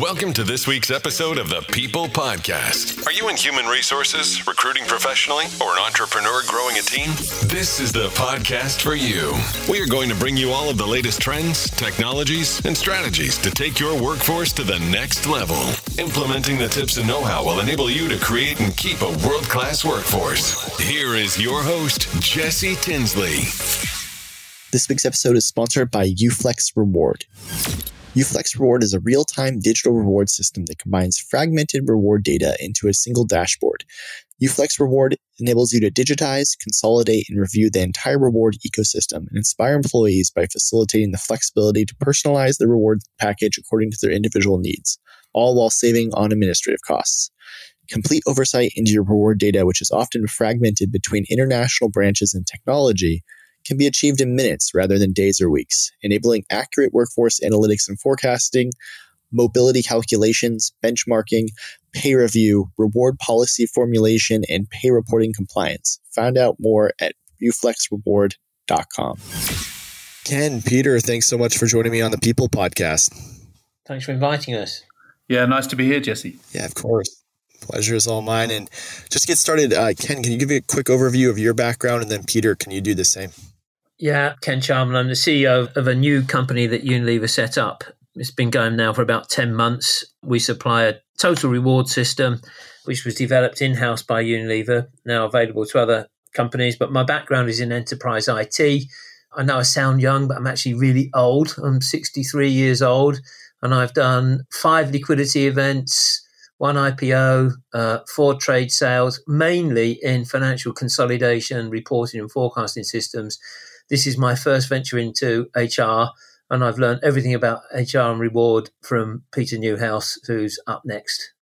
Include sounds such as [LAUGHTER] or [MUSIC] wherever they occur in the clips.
Welcome to this week's episode of the People Podcast. Are you in human resources, recruiting professionally, or an entrepreneur growing a team? This is the podcast for you. We are going to bring you all of the latest trends, technologies, and strategies to take your workforce to the next level. Implementing the tips and know how will enable you to create and keep a world class workforce. Here is your host, Jesse Tinsley. This week's episode is sponsored by Uflex Reward. Uflex Reward is a real time digital reward system that combines fragmented reward data into a single dashboard. Uflex Reward enables you to digitize, consolidate, and review the entire reward ecosystem and inspire employees by facilitating the flexibility to personalize the reward package according to their individual needs, all while saving on administrative costs. Complete oversight into your reward data, which is often fragmented between international branches and technology, can be achieved in minutes rather than days or weeks, enabling accurate workforce analytics and forecasting, mobility calculations, benchmarking, pay review, reward policy formulation, and pay reporting compliance. Find out more at uflexreward.com. Ken, Peter, thanks so much for joining me on the People Podcast. Thanks for inviting us. Yeah, nice to be here, Jesse. Yeah, of course. Pleasure is all mine. And just to get started, uh, Ken, can you give me a quick overview of your background? And then, Peter, can you do the same? Yeah, Ken Charman. I'm the CEO of a new company that Unilever set up. It's been going now for about 10 months. We supply a total reward system, which was developed in house by Unilever, now available to other companies. But my background is in enterprise IT. I know I sound young, but I'm actually really old. I'm 63 years old, and I've done five liquidity events, one IPO, uh, four trade sales, mainly in financial consolidation, reporting, and forecasting systems this is my first venture into HR, and I've learned everything about HR and reward from Peter Newhouse, who's up next.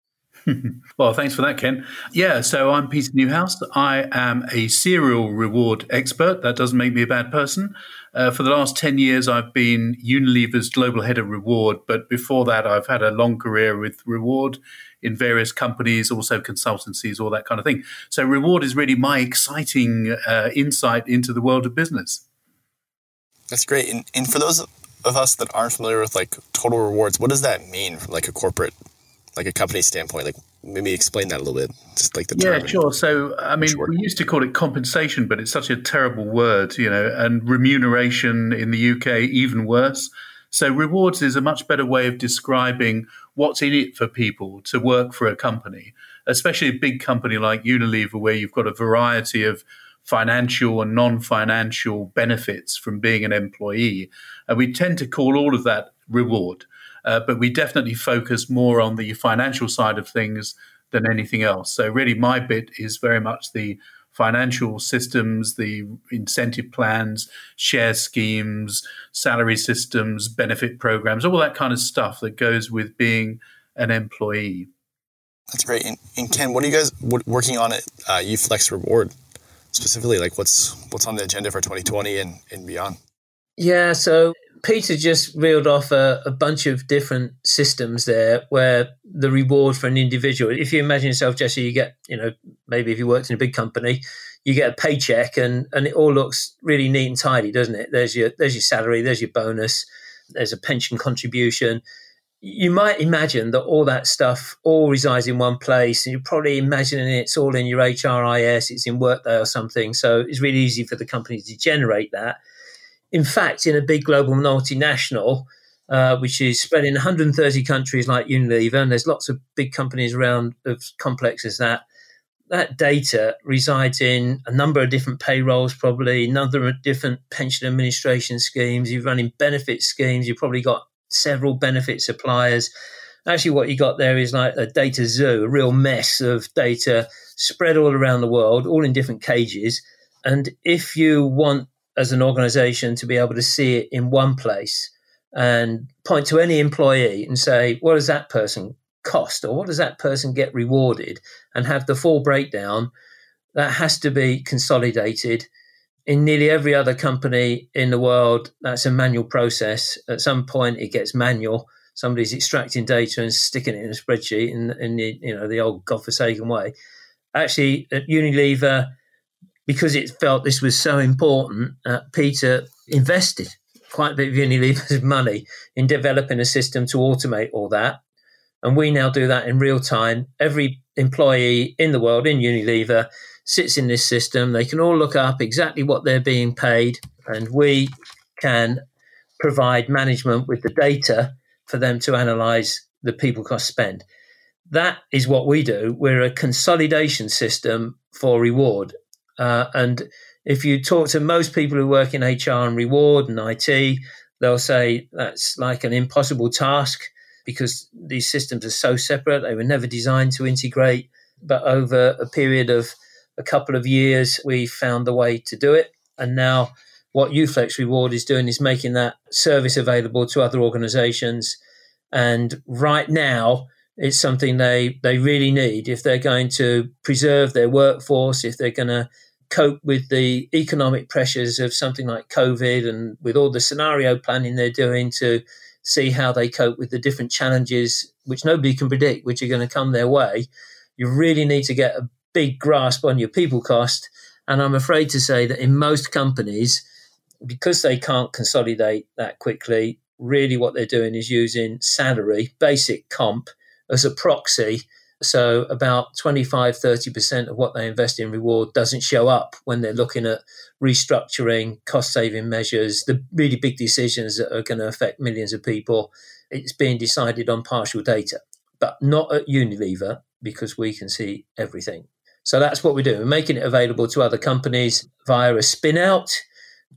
[LAUGHS] well, thanks for that, Ken. Yeah, so I'm Peter Newhouse. I am a serial reward expert. That doesn't make me a bad person. Uh, for the last 10 years, I've been Unilever's global head of reward. But before that, I've had a long career with reward in various companies, also consultancies, all that kind of thing. So, reward is really my exciting uh, insight into the world of business. That's great. And, and for those of us that aren't familiar with like total rewards, what does that mean from like a corporate, like a company standpoint? Like maybe explain that a little bit, just like the term. Yeah, sure. So I mean, we used to call it compensation, but it's such a terrible word, you know. And remuneration in the UK even worse. So rewards is a much better way of describing what's in it for people to work for a company, especially a big company like Unilever, where you've got a variety of financial and non financial benefits from being an employee. And we tend to call all of that reward. Uh, but we definitely focus more on the financial side of things than anything else. So, really, my bit is very much the financial systems, the incentive plans, share schemes, salary systems, benefit programs, all that kind of stuff that goes with being an employee. That's great. And, and Ken, what are you guys working on at uh, Uflex Reward? Specifically like what's what's on the agenda for 2020 and, and beyond? Yeah so peter just reeled off a, a, bunch of different systems there where the reward for an individual if you imagine yourself jesse you get you know maybe if you worked in a big company you get a paycheck and and it all looks really neat and tidy doesn't it? There's your there's your salary there's your bonus there's a pension contribution you might imagine that all that stuff all resides in one place, and you're probably imagining it's all in your HRIS, it's in Workday or something. So it's really easy for the company to generate that. In fact, in a big global multinational, uh, which is spread in 130 countries like Unilever, and there's lots of big companies around as complex as that. That data resides in a number of different payrolls, probably a number of different pension administration schemes. You're running benefit schemes. You've probably got several benefit suppliers. Actually, what you got there is like a data zoo, a real mess of data spread all around the world, all in different cages. And if you want, as an organization, to be able to see it in one place and point to any employee and say, what does that person cost or what does that person get rewarded and have the full breakdown, that has to be consolidated in nearly every other company in the world, that's a manual process. At some point, it gets manual. Somebody's extracting data and sticking it in a spreadsheet in, in the you know the old godforsaken way. Actually, at Unilever, because it felt this was so important, uh, Peter invested quite a bit of Unilever's [LAUGHS] money in developing a system to automate all that. And we now do that in real time. Every employee in the world in Unilever sits in this system. They can all look up exactly what they're being paid, and we can provide management with the data for them to analyze the people cost spend. That is what we do. We're a consolidation system for reward. Uh, and if you talk to most people who work in HR and reward and IT, they'll say that's like an impossible task because these systems are so separate. They were never designed to integrate. But over a period of a couple of years, we found the way to do it. And now, what Uflex Reward is doing is making that service available to other organizations. And right now, it's something they, they really need if they're going to preserve their workforce, if they're going to cope with the economic pressures of something like COVID and with all the scenario planning they're doing to see how they cope with the different challenges, which nobody can predict, which are going to come their way. You really need to get a big grasp on your people cost. And I'm afraid to say that in most companies, because they can't consolidate that quickly, really what they're doing is using salary, basic comp, as a proxy. So about 25, 30% of what they invest in reward doesn't show up when they're looking at restructuring, cost saving measures, the really big decisions that are going to affect millions of people. It's being decided on partial data, but not at Unilever because we can see everything. So that's what we're doing. We're making it available to other companies via a spin out.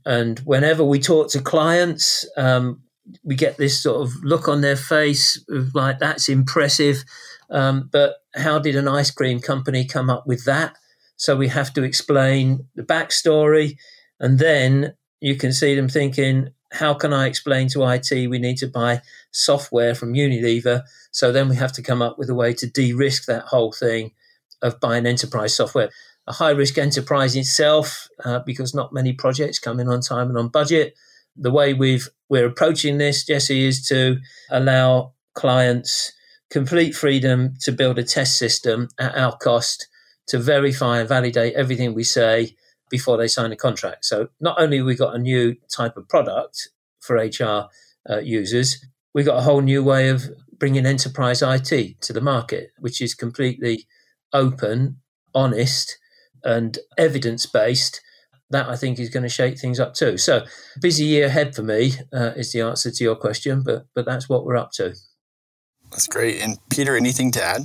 And whenever we talk to clients, um, we get this sort of look on their face of like, that's impressive. Um, but how did an ice cream company come up with that? So we have to explain the backstory. And then you can see them thinking, how can I explain to IT we need to buy software from Unilever? So then we have to come up with a way to de risk that whole thing of buying enterprise software. A high risk enterprise itself, uh, because not many projects come in on time and on budget the way we've we're approaching this, Jesse, is to allow clients complete freedom to build a test system at our cost to verify and validate everything we say before they sign a contract. So not only have we got a new type of product for HR uh, users, we've got a whole new way of bringing enterprise IT to the market, which is completely open, honest, and evidence based that I think is going to shake things up too. So busy year ahead for me uh, is the answer to your question, but but that's what we're up to. That's great. And Peter, anything to add?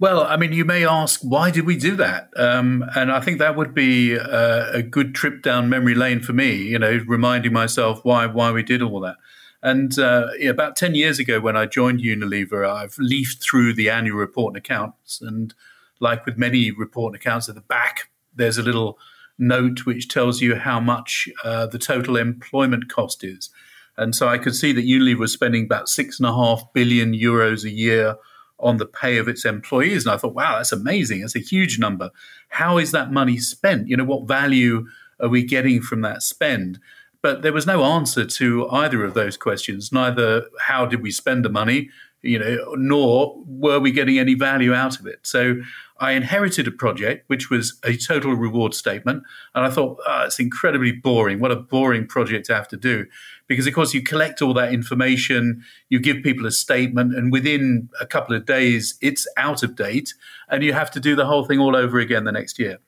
Well, I mean, you may ask, why did we do that? Um, and I think that would be a, a, good trip down memory lane for me. You know, reminding myself why why we did all that. And uh, about ten years ago, when I joined Unilever, I've leafed through the annual report and accounts, and like with many report and accounts, at the back there's a little note which tells you how much uh, the total employment cost is. And so I could see that Unilever was spending about six and a half billion euros a year on the pay of its employees. And I thought, wow, that's amazing. That's a huge number. How is that money spent? You know, what value are we getting from that spend? But there was no answer to either of those questions. Neither how did we spend the money, you know, nor were we getting any value out of it. So I inherited a project which was a total reward statement. And I thought, oh, it's incredibly boring. What a boring project to have to do. Because, of course, you collect all that information, you give people a statement, and within a couple of days, it's out of date. And you have to do the whole thing all over again the next year.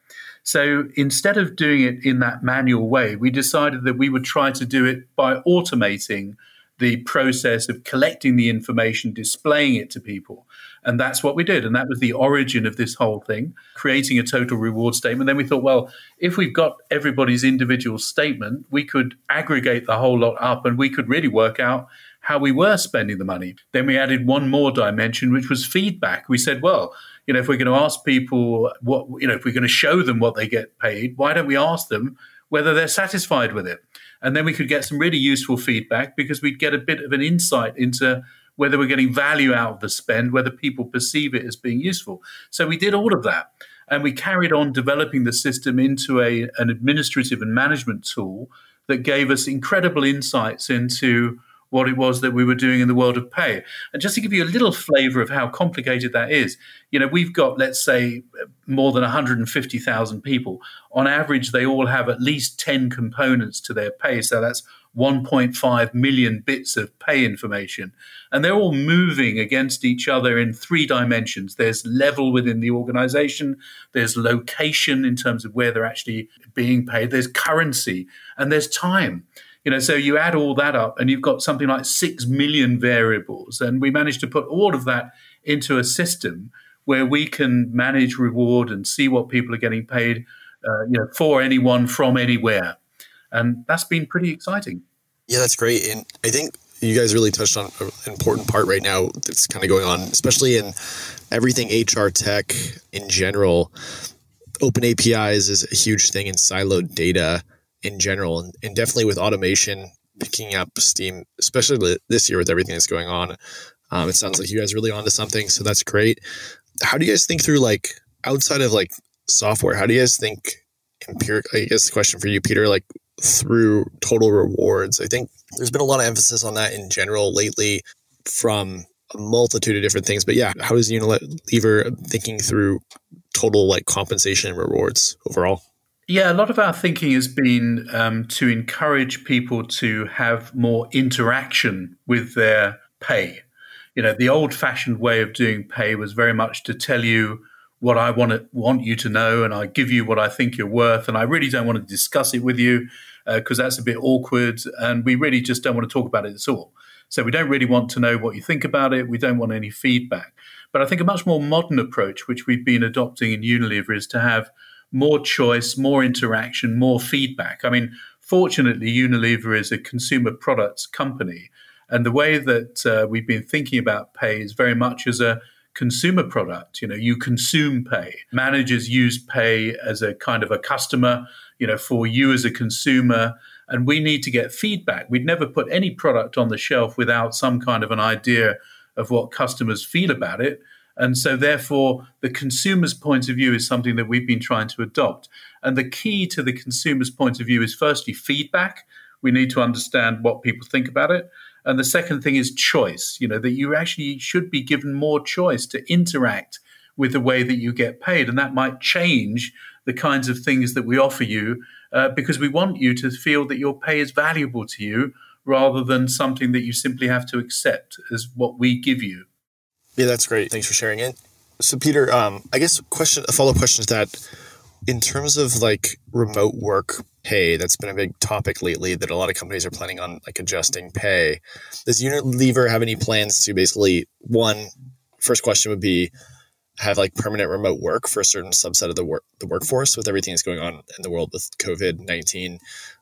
So instead of doing it in that manual way, we decided that we would try to do it by automating the process of collecting the information, displaying it to people. And that's what we did. And that was the origin of this whole thing, creating a total reward statement. Then we thought, well, if we've got everybody's individual statement, we could aggregate the whole lot up and we could really work out how we were spending the money. Then we added one more dimension, which was feedback. We said, well, you know, if we're going to ask people what, you know, if we're going to show them what they get paid, why don't we ask them whether they're satisfied with it? And then we could get some really useful feedback because we'd get a bit of an insight into whether we're getting value out of the spend, whether people perceive it as being useful. So we did all of that. And we carried on developing the system into a, an administrative and management tool that gave us incredible insights into what it was that we were doing in the world of pay. And just to give you a little flavor of how complicated that is, you know, we've got, let's say, more than 150,000 people. On average, they all have at least 10 components to their pay. So that's 1.5 million bits of pay information. And they're all moving against each other in three dimensions there's level within the organization, there's location in terms of where they're actually being paid, there's currency, and there's time. You know, so you add all that up and you've got something like 6 million variables. And we managed to put all of that into a system where we can manage reward and see what people are getting paid uh, you know, for anyone from anywhere. And that's been pretty exciting. Yeah, that's great. And I think you guys really touched on an important part right now that's kind of going on, especially in everything HR tech in general. Open APIs is a huge thing in siloed data in general, and, and definitely with automation picking up steam, especially this year with everything that's going on. Um, it sounds like you guys really onto something, so that's great. How do you guys think through like outside of like software? How do you guys think empiric? I guess the question for you, Peter, like through total rewards. I think there's been a lot of emphasis on that in general lately from a multitude of different things. But yeah, how is Unilever thinking through total like compensation and rewards overall? Yeah, a lot of our thinking has been um, to encourage people to have more interaction with their pay. You know, the old fashioned way of doing pay was very much to tell you what I want to, want you to know, and I give you what I think you're worth, and I really don't want to discuss it with you because uh, that's a bit awkward, and we really just don't want to talk about it at all. So we don't really want to know what you think about it. We don't want any feedback. But I think a much more modern approach, which we've been adopting in Unilever, is to have more choice, more interaction, more feedback. I mean, fortunately, Unilever is a consumer products company. And the way that uh, we've been thinking about pay is very much as a consumer product. You know, you consume pay. Managers use pay as a kind of a customer, you know, for you as a consumer. And we need to get feedback. We'd never put any product on the shelf without some kind of an idea of what customers feel about it. And so, therefore, the consumer's point of view is something that we've been trying to adopt. And the key to the consumer's point of view is firstly feedback. We need to understand what people think about it. And the second thing is choice, you know, that you actually should be given more choice to interact with the way that you get paid. And that might change the kinds of things that we offer you uh, because we want you to feel that your pay is valuable to you rather than something that you simply have to accept as what we give you. Yeah, that's great. Thanks for sharing it. So, Peter, um, I guess question a follow up question is that in terms of like remote work pay, that's been a big topic lately. That a lot of companies are planning on like adjusting pay. Does Unilever have any plans to basically one? First question would be have like permanent remote work for a certain subset of the work the workforce with everything that's going on in the world with COVID nineteen.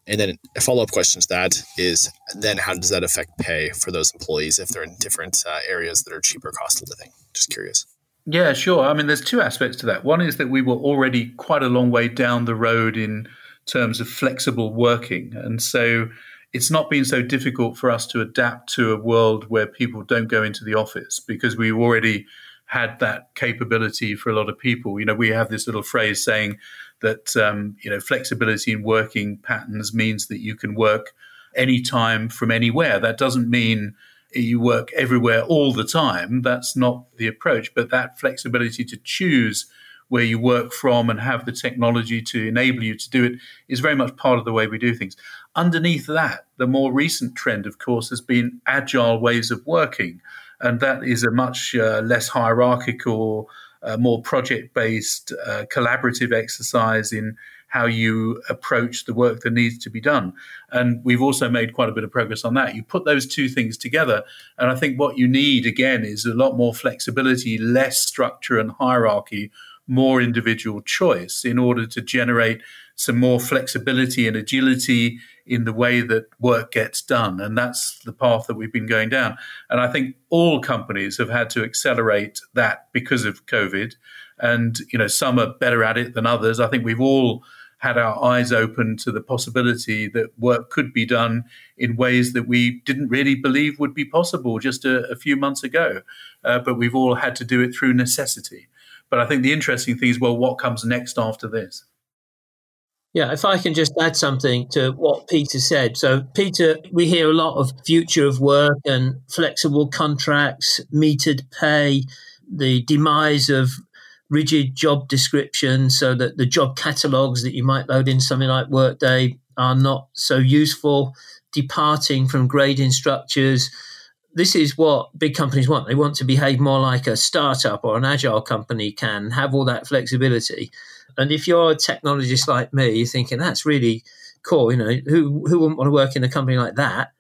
And then a follow up question to that is then how does that affect pay for those employees if they're in different uh, areas that are cheaper cost of living? Just curious. Yeah, sure. I mean, there's two aspects to that. One is that we were already quite a long way down the road in terms of flexible working. And so it's not been so difficult for us to adapt to a world where people don't go into the office because we already had that capability for a lot of people. You know, we have this little phrase saying that, um, you know, flexibility in working patterns means that you can work anytime from anywhere. That doesn't mean you work everywhere all the time. That's not the approach, but that flexibility to choose where you work from and have the technology to enable you to do it is very much part of the way we do things. Underneath that, the more recent trend, of course, has been agile ways of working. And that is a much uh, less hierarchical, uh, more project based, uh, collaborative exercise in how you approach the work that needs to be done. And we've also made quite a bit of progress on that. You put those two things together, and I think what you need again is a lot more flexibility, less structure and hierarchy, more individual choice in order to generate some more flexibility and agility in the way that work gets done. And that's the path that we've been going down. And I think all companies have had to accelerate that because of COVID. And, you know, some are better at it than others. I think we've all had our eyes open to the possibility that work could be done in ways that we didn't really believe would be possible just a, a few months ago. Uh, but we've all had to do it through necessity. But I think the interesting thing is, well, what comes next after this? Yeah, if I can just add something to what Peter said. So, Peter, we hear a lot of future of work and flexible contracts, metered pay, the demise of rigid job descriptions so that the job catalogs that you might load in something like Workday are not so useful, departing from grading structures. This is what big companies want. They want to behave more like a startup or an agile company can, have all that flexibility. And if you're a technologist like me, you're thinking that's really cool. You know, who who wouldn't want to work in a company like that?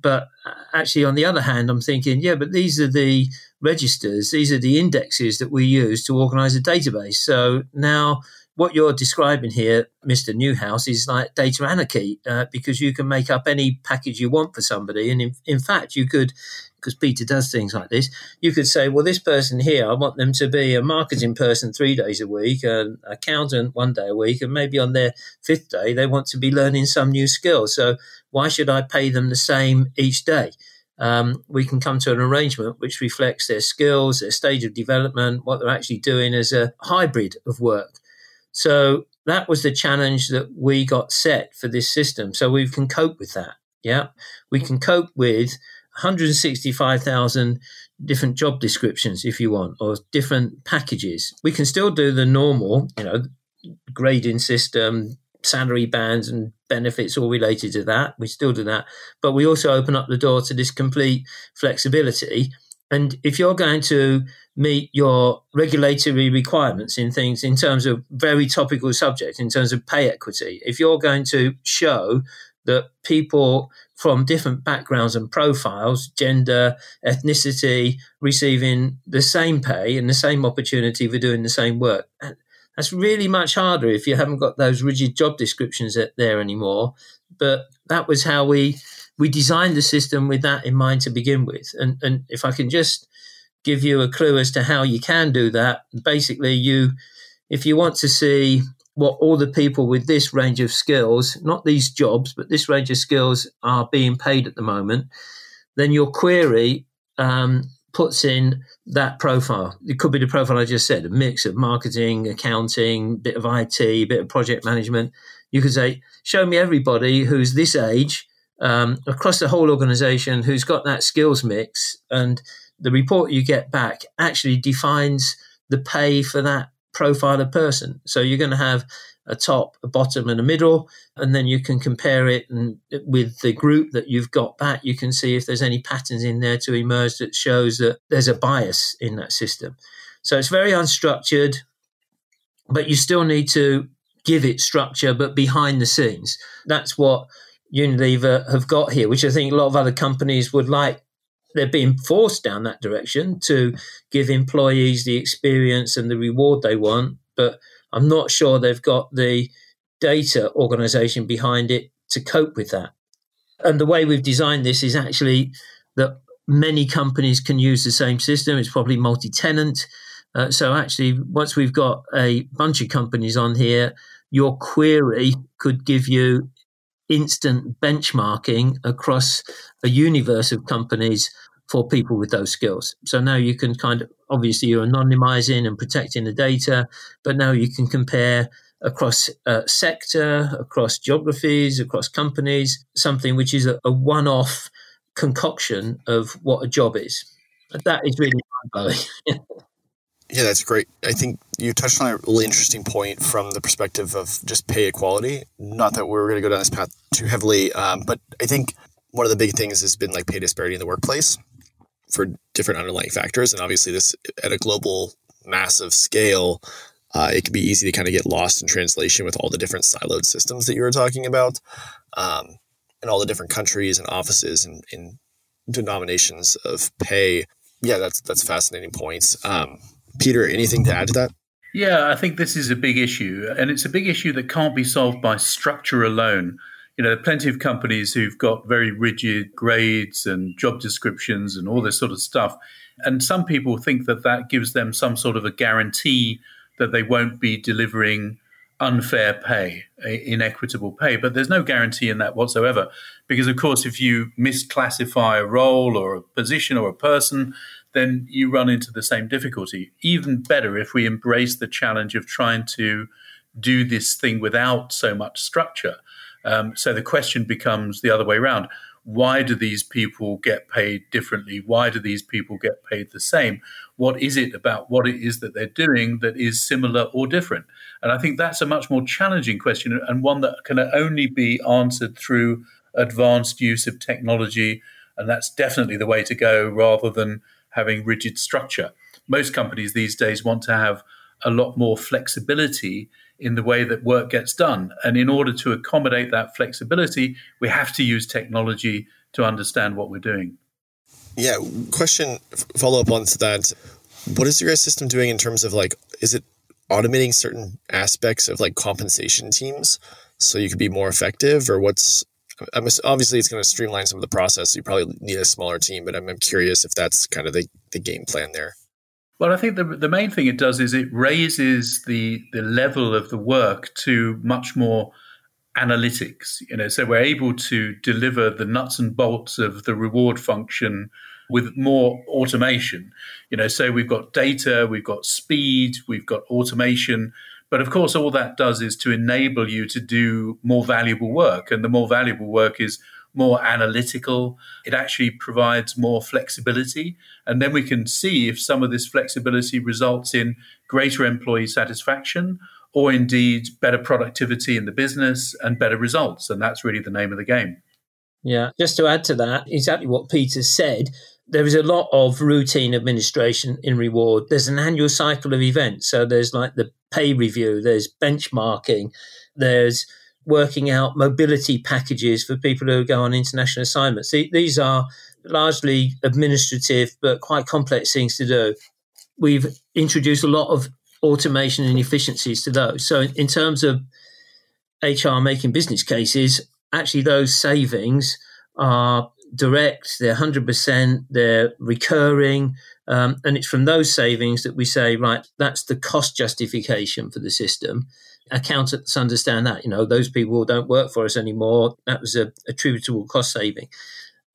But actually, on the other hand, I'm thinking, yeah, but these are the registers, these are the indexes that we use to organize a database. So now, what you're describing here, Mr. Newhouse, is like data anarchy uh, because you can make up any package you want for somebody. And in, in fact, you could because Peter does things like this, you could say, well, this person here, I want them to be a marketing person three days a week, an accountant one day a week, and maybe on their fifth day, they want to be learning some new skill. So why should I pay them the same each day? Um, we can come to an arrangement which reflects their skills, their stage of development, what they're actually doing as a hybrid of work. So that was the challenge that we got set for this system. So we can cope with that. Yeah. We can cope with 165,000 different job descriptions if you want, or different packages. We can still do the normal, you know, grading system, salary bands and benefits all related to that. We still do that. But we also open up the door to this complete flexibility. And if you're going to meet your regulatory requirements in things in terms of very topical subjects, in terms of pay equity, if you're going to show that people from different backgrounds and profiles, gender, ethnicity, receiving the same pay and the same opportunity for doing the same work. And that's really much harder if you haven't got those rigid job descriptions there anymore. But that was how we we designed the system with that in mind to begin with. And and if I can just give you a clue as to how you can do that, basically you if you want to see what all the people with this range of skills, not these jobs, but this range of skills are being paid at the moment, then your query um, puts in that profile. It could be the profile I just said, a mix of marketing, accounting, bit of IT, bit of project management. You could say, show me everybody who's this age um, across the whole organization who's got that skills mix. And the report you get back actually defines the pay for that profile a person. So you're going to have a top, a bottom, and a middle, and then you can compare it and with the group that you've got back. You can see if there's any patterns in there to emerge that shows that there's a bias in that system. So it's very unstructured, but you still need to give it structure, but behind the scenes. That's what Unilever have got here, which I think a lot of other companies would like they're being forced down that direction to give employees the experience and the reward they want. But I'm not sure they've got the data organization behind it to cope with that. And the way we've designed this is actually that many companies can use the same system. It's probably multi tenant. Uh, so, actually, once we've got a bunch of companies on here, your query could give you instant benchmarking across a universe of companies for people with those skills. So now you can kind of obviously you're anonymizing and protecting the data, but now you can compare across uh, sector, across geographies, across companies, something which is a, a one off concoction of what a job is. That is really mind blowing. [LAUGHS] Yeah, that's great. I think you touched on a really interesting point from the perspective of just pay equality. Not that we're going to go down this path too heavily, um, but I think one of the big things has been like pay disparity in the workplace for different underlying factors. And obviously, this at a global, massive scale, uh, it can be easy to kind of get lost in translation with all the different siloed systems that you were talking about, um, and all the different countries and offices and, and denominations of pay. Yeah, that's that's fascinating points. Um, Peter, anything to add to that? Yeah, I think this is a big issue, and it's a big issue that can't be solved by structure alone. You know, there are plenty of companies who've got very rigid grades and job descriptions and all this sort of stuff. And some people think that that gives them some sort of a guarantee that they won't be delivering unfair pay, inequitable pay. But there's no guarantee in that whatsoever. Because, of course, if you misclassify a role or a position or a person, then you run into the same difficulty. Even better if we embrace the challenge of trying to do this thing without so much structure. Um, so the question becomes the other way around. Why do these people get paid differently? Why do these people get paid the same? What is it about what it is that they're doing that is similar or different? And I think that's a much more challenging question and one that can only be answered through advanced use of technology. And that's definitely the way to go rather than having rigid structure. Most companies these days want to have a lot more flexibility in the way that work gets done. And in order to accommodate that flexibility, we have to use technology to understand what we're doing. Yeah, question follow up on that. What is your guys' system doing in terms of like, is it automating certain aspects of like compensation teams so you could be more effective, or what's I'm, obviously it's going to streamline some of the process. So you probably need a smaller team, but I'm, I'm curious if that's kind of the, the game plan there. Well, I think the, the main thing it does is it raises the, the level of the work to much more analytics. You know, so we're able to deliver the nuts and bolts of the reward function with more automation. You know, so we've got data, we've got speed, we've got automation. But of course, all that does is to enable you to do more valuable work. And the more valuable work is more analytical. It actually provides more flexibility. And then we can see if some of this flexibility results in greater employee satisfaction or indeed better productivity in the business and better results. And that's really the name of the game. Yeah, just to add to that, exactly what Peter said. There is a lot of routine administration in reward. There's an annual cycle of events. So there's like the pay review, there's benchmarking, there's working out mobility packages for people who go on international assignments. These are largely administrative but quite complex things to do. We've introduced a lot of automation and efficiencies to those. So, in terms of HR making business cases, actually, those savings are direct, they're 100%, they're recurring. Um, and it's from those savings that we say, right, that's the cost justification for the system accountants understand that. You know, those people don't work for us anymore. That was a attributable cost saving.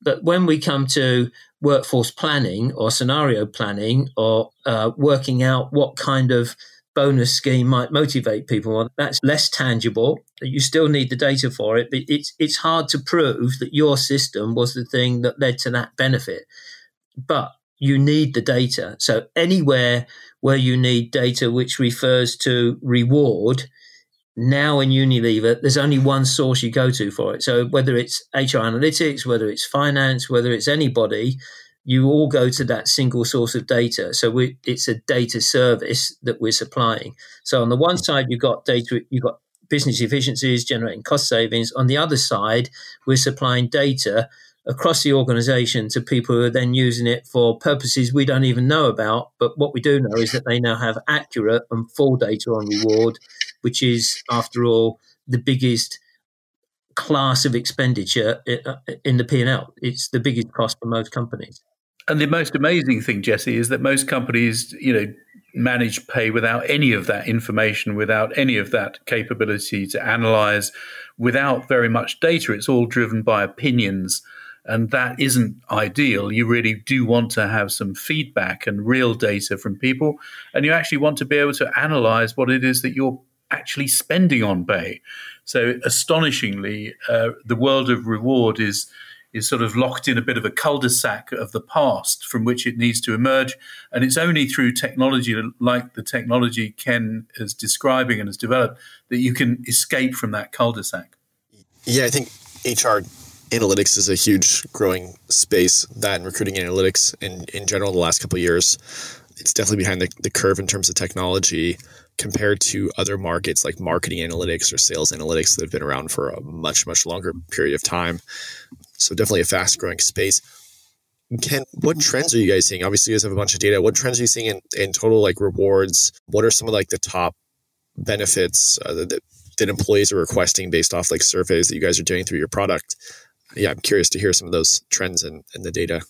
But when we come to workforce planning or scenario planning or uh, working out what kind of bonus scheme might motivate people, that's less tangible. You still need the data for it, but it's it's hard to prove that your system was the thing that led to that benefit. But you need the data. So anywhere where you need data which refers to reward, now in Unilever, there's only one source you go to for it. So whether it's HR analytics, whether it's finance, whether it's anybody, you all go to that single source of data. So we, it's a data service that we're supplying. So on the one side, you've got data, you've got business efficiencies generating cost savings. On the other side, we're supplying data across the organization to people who are then using it for purposes we don't even know about. But what we do know is that they now have accurate and full data on reward which is, after all, the biggest class of expenditure uh, in the P&L. It's the biggest cost for most companies. And the most amazing thing, Jesse, is that most companies, you know, manage pay without any of that information, without any of that capability to analyze, without very much data. It's all driven by opinions. And that isn't ideal. You really do want to have some feedback and real data from people. And you actually want to be able to analyze what it is that you're actually spending on pay. So astonishingly, uh, the world of reward is is sort of locked in a bit of a cul-de-sac of the past from which it needs to emerge. And it's only through technology like the technology Ken is describing and has developed that you can escape from that cul-de-sac. Yeah, I think HR analytics is a huge growing space, that and recruiting analytics in, in general in the last couple of years. It's definitely behind the, the curve in terms of technology compared to other markets like marketing analytics or sales analytics that have been around for a much, much longer period of time. So definitely a fast growing space. Ken, what trends are you guys seeing? Obviously, you guys have a bunch of data. What trends are you seeing in, in total like rewards? What are some of like the top benefits uh, that, that employees are requesting based off like surveys that you guys are doing through your product? Yeah, I'm curious to hear some of those trends in, in the data.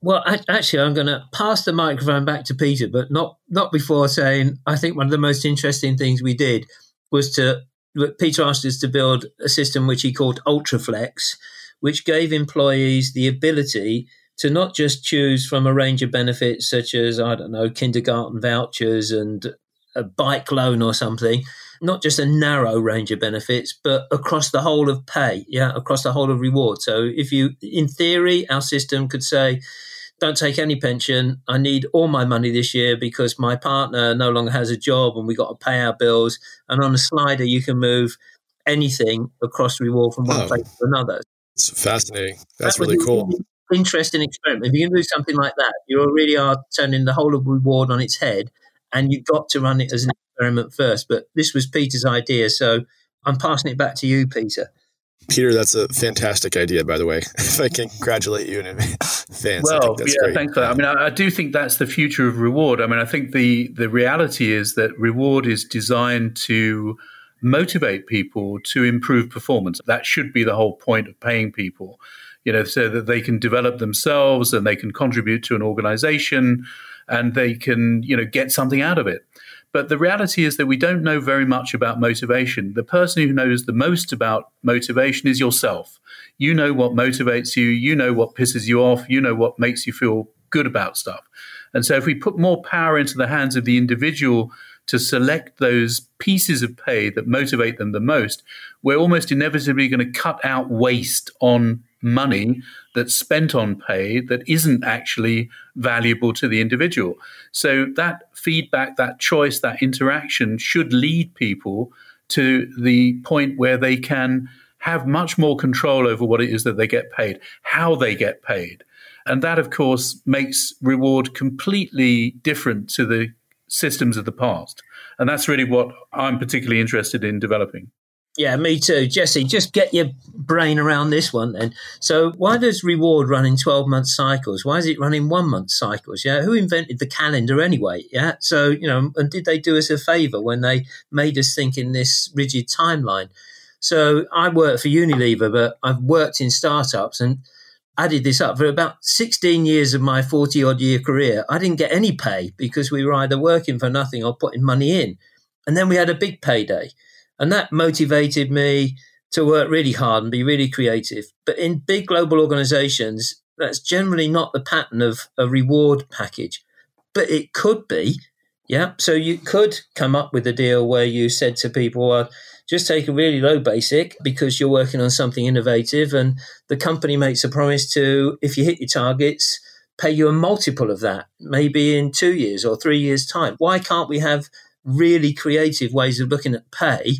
Well, actually, I'm going to pass the microphone back to Peter, but not not before saying I think one of the most interesting things we did was to Peter asked us to build a system which he called UltraFlex, which gave employees the ability to not just choose from a range of benefits such as I don't know kindergarten vouchers and a bike loan or something, not just a narrow range of benefits, but across the whole of pay, yeah, across the whole of reward. So if you, in theory, our system could say, don't take any pension. I need all my money this year because my partner no longer has a job and we got to pay our bills. And on a slider, you can move anything across reward from one oh, place to another. It's fascinating. That's that really cool. Interesting experiment. If you can do something like that, you really are turning the whole of reward on its head, and you've got to run it as an experiment first. But this was Peter's idea, so I'm passing it back to you, Peter. Peter, that's a fantastic idea, by the way. [LAUGHS] if I can congratulate you [LAUGHS] in advance. Well, yeah, great. thanks for that. I mean, I, I, do think that's the future of reward. I mean, I think the the reality is that reward is designed to motivate people to improve performance. That should be the whole point of paying people, you know, so that they can develop themselves and they can contribute to an organization and they can, you know, get something out of it. But the reality is that we don't know very much about motivation. The person who knows the most about motivation is yourself. You know what motivates you, you know what pisses you off, you know what makes you feel good about stuff. And so if we put more power into the hands of the individual to select those pieces of pay that motivate them the most, we're almost inevitably going to cut out waste on money that's spent on pay that isn't actually valuable to the individual. So that feedback, that choice, that interaction should lead people to the point where they can have much more control over what it is that they get paid, how they get paid. And that, of course, makes reward completely different to the systems of the past. And that's really what I'm particularly interested in developing. Yeah, me too. Jesse, just get your brain around this one then. So, why does reward run in 12 month cycles? Why is it running one month cycles? Yeah, who invented the calendar anyway? Yeah, so, you know, and did they do us a favor when they made us think in this rigid timeline? So, I work for Unilever, but I've worked in startups and added this up for about 16 years of my 40 odd year career. I didn't get any pay because we were either working for nothing or putting money in. And then we had a big payday. And that motivated me to work really hard and be really creative. But in big global organizations, that's generally not the pattern of a reward package. But it could be. Yeah. So you could come up with a deal where you said to people, well, just take a really low basic because you're working on something innovative and the company makes a promise to, if you hit your targets, pay you a multiple of that, maybe in two years or three years' time. Why can't we have really creative ways of looking at pay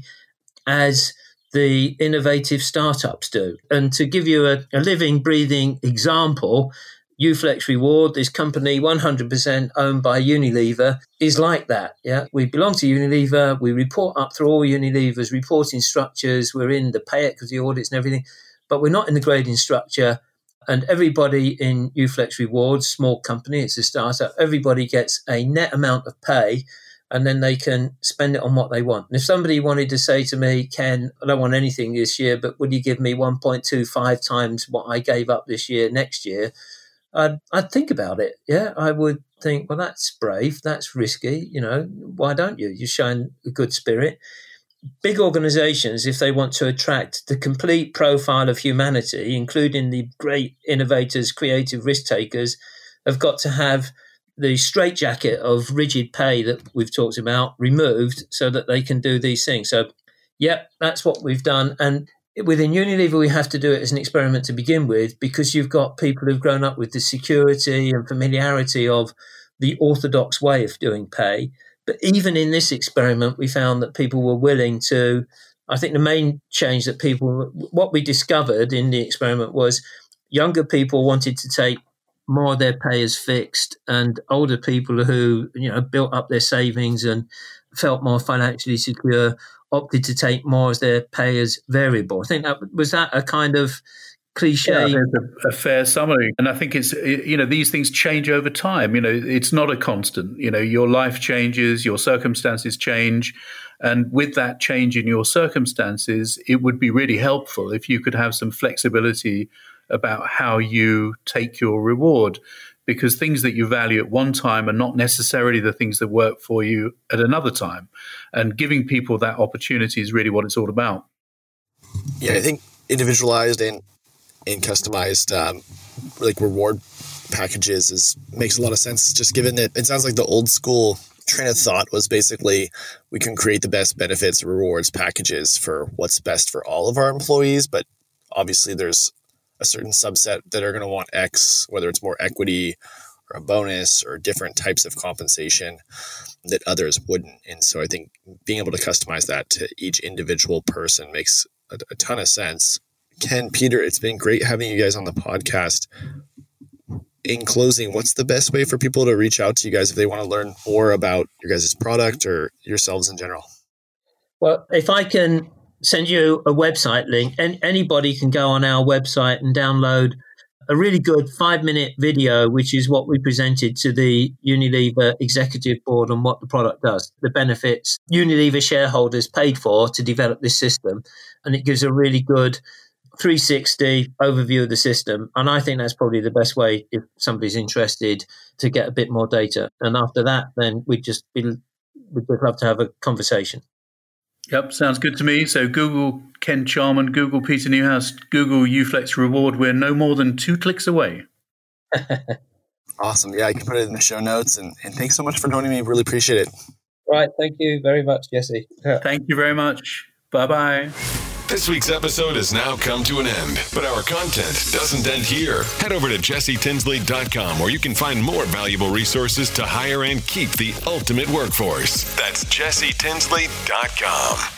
as the innovative startups do? And to give you a, a living, breathing example, Uflex Reward, this company 100% owned by Unilever, is like that. Yeah, we belong to Unilever. We report up through all Unilever's reporting structures. We're in the pay equity audits and everything, but we're not in the grading structure. And everybody in Uflex Reward, small company, it's a startup, everybody gets a net amount of pay and then they can spend it on what they want. And if somebody wanted to say to me, Ken, I don't want anything this year, but would you give me 1.25 times what I gave up this year next year? I'd, I'd think about it. Yeah, I would think, well, that's brave, that's risky. You know, why don't you? You're showing a good spirit. Big organizations, if they want to attract the complete profile of humanity, including the great innovators, creative risk takers, have got to have the straitjacket of rigid pay that we've talked about removed so that they can do these things. So, yep, that's what we've done. And within Unilever, we have to do it as an experiment to begin with because you've got people who've grown up with the security and familiarity of the orthodox way of doing pay. But even in this experiment, we found that people were willing to. I think the main change that people, what we discovered in the experiment was younger people wanted to take more of their pay as fixed, and older people who you know built up their savings and felt more financially secure opted to take more as their pay as variable. I think that was that a kind of cliche. Yeah, a, a, fair summary, and I think it's you know these things change over time. You know, it's not a constant. You know, your life changes, your circumstances change, and with that change in your circumstances, it would be really helpful if you could have some flexibility about how you take your reward because things that you value at one time are not necessarily the things that work for you at another time. And giving people that opportunity is really what it's all about. Yeah, I think individualized and and customized um, like reward packages is makes a lot of sense. Just given that it sounds like the old school train of thought was basically we can create the best benefits rewards packages for what's best for all of our employees but obviously there's a certain subset that are going to want x whether it's more equity or a bonus or different types of compensation that others wouldn't. And so i think being able to customize that to each individual person makes a, a ton of sense. Ken peter it's been great having you guys on the podcast. In closing, what's the best way for people to reach out to you guys if they want to learn more about your guys' product or yourselves in general? Well, if I can send you a website link, and anybody can go on our website and download a really good five minute video, which is what we presented to the Unilever executive board on what the product does, the benefits Unilever shareholders paid for to develop this system. And it gives a really good 360 overview of the system. And I think that's probably the best way if somebody's interested to get a bit more data. And after that, then we'd just be, we'd love to have a conversation. Yep, sounds good to me. So Google Ken Charman, Google Peter Newhouse, Google Uflex Reward. We're no more than two clicks away. [LAUGHS] awesome. Yeah, I can put it in the show notes. And, and thanks so much for joining me. Really appreciate it. Right. Thank you very much, Jesse. Yeah. Thank you very much. Bye bye. This week's episode has now come to an end, but our content doesn't end here. Head over to jessetinsley.com where you can find more valuable resources to hire and keep the ultimate workforce. That's jessetinsley.com.